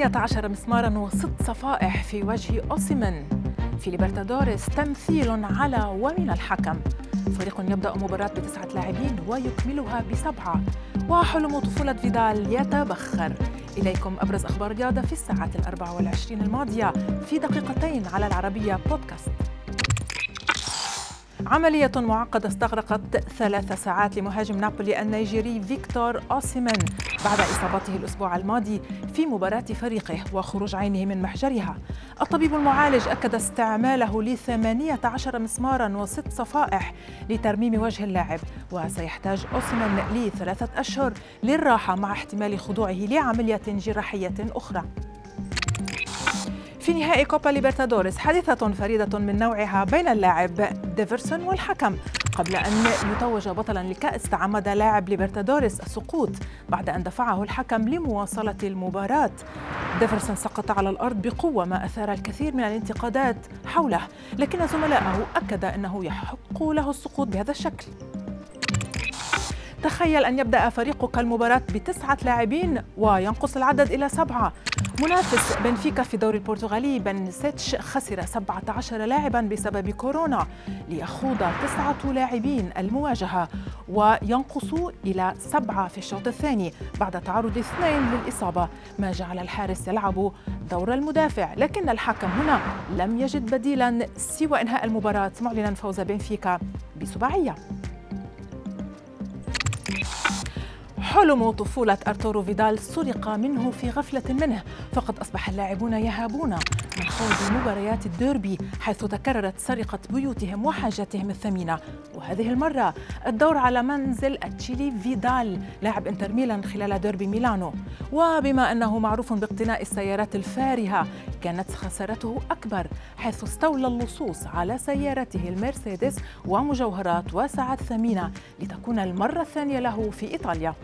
18 مسمارا وست صفائح في وجه أوسيمن. في ليبرتادوريس تمثيل على ومن الحكم. فريق يبدأ مباراة بتسعة لاعبين ويكملها بسبعة. وحلم طفولة فيدال يتبخر. إليكم أبرز أخبار الرياضة في الساعات الأربع والعشرين الماضية في دقيقتين على العربية بودكاست. عملية معقدة استغرقت ثلاث ساعات لمهاجم نابولي النيجيري فيكتور أوسيمن بعد إصابته الأسبوع الماضي في مباراة فريقه وخروج عينه من محجرها. الطبيب المعالج أكد استعماله لثمانية عشر مسمارا وست صفائح لترميم وجه اللاعب وسيحتاج أوسيمن لثلاثة أشهر للراحة مع احتمال خضوعه لعملية جراحية أخرى. في نهائي كوبا ليبرتادوريس حادثة فريدة من نوعها بين اللاعب ديفرسون والحكم قبل أن يتوج بطلا لكأس تعمد لاعب ليبرتادوريس السقوط بعد أن دفعه الحكم لمواصلة المباراة. ديفرسون سقط على الأرض بقوة ما أثار الكثير من الانتقادات حوله لكن زملائه أكد أنه يحق له السقوط بهذا الشكل. تخيل أن يبدأ فريقك المباراة بتسعة لاعبين وينقص العدد إلى سبعة. منافس بنفيكا في الدوري البرتغالي بنسيتش خسر 17 لاعبا بسبب كورونا ليخوض تسعة لاعبين المواجهة وينقص إلى سبعة في الشوط الثاني بعد تعرض اثنين للإصابة. ما جعل الحارس يلعب دور المدافع لكن الحكم هنا لم يجد بديلا سوى إنهاء المباراة. معلنا فوز بنفيكا بسباعية حلم طفولة أرتورو فيدال سرق منه في غفلة منه فقد أصبح اللاعبون يهابون. من خوض مباريات الديربي حيث تكررت سرقة بيوتهم وحاجاتهم الثمينة. وهذه المرة الدور على منزل التشيلي فيدال لاعب انتر ميلان خلال ديربي ميلانو. وبما أنه معروف باقتناء السيارات الفارهة كانت خسارته أكبر حيث استولى اللصوص على سيارته المرسيدس ومجوهرات وساعات ثمينة لتكون المرة الثانية له في إيطاليا.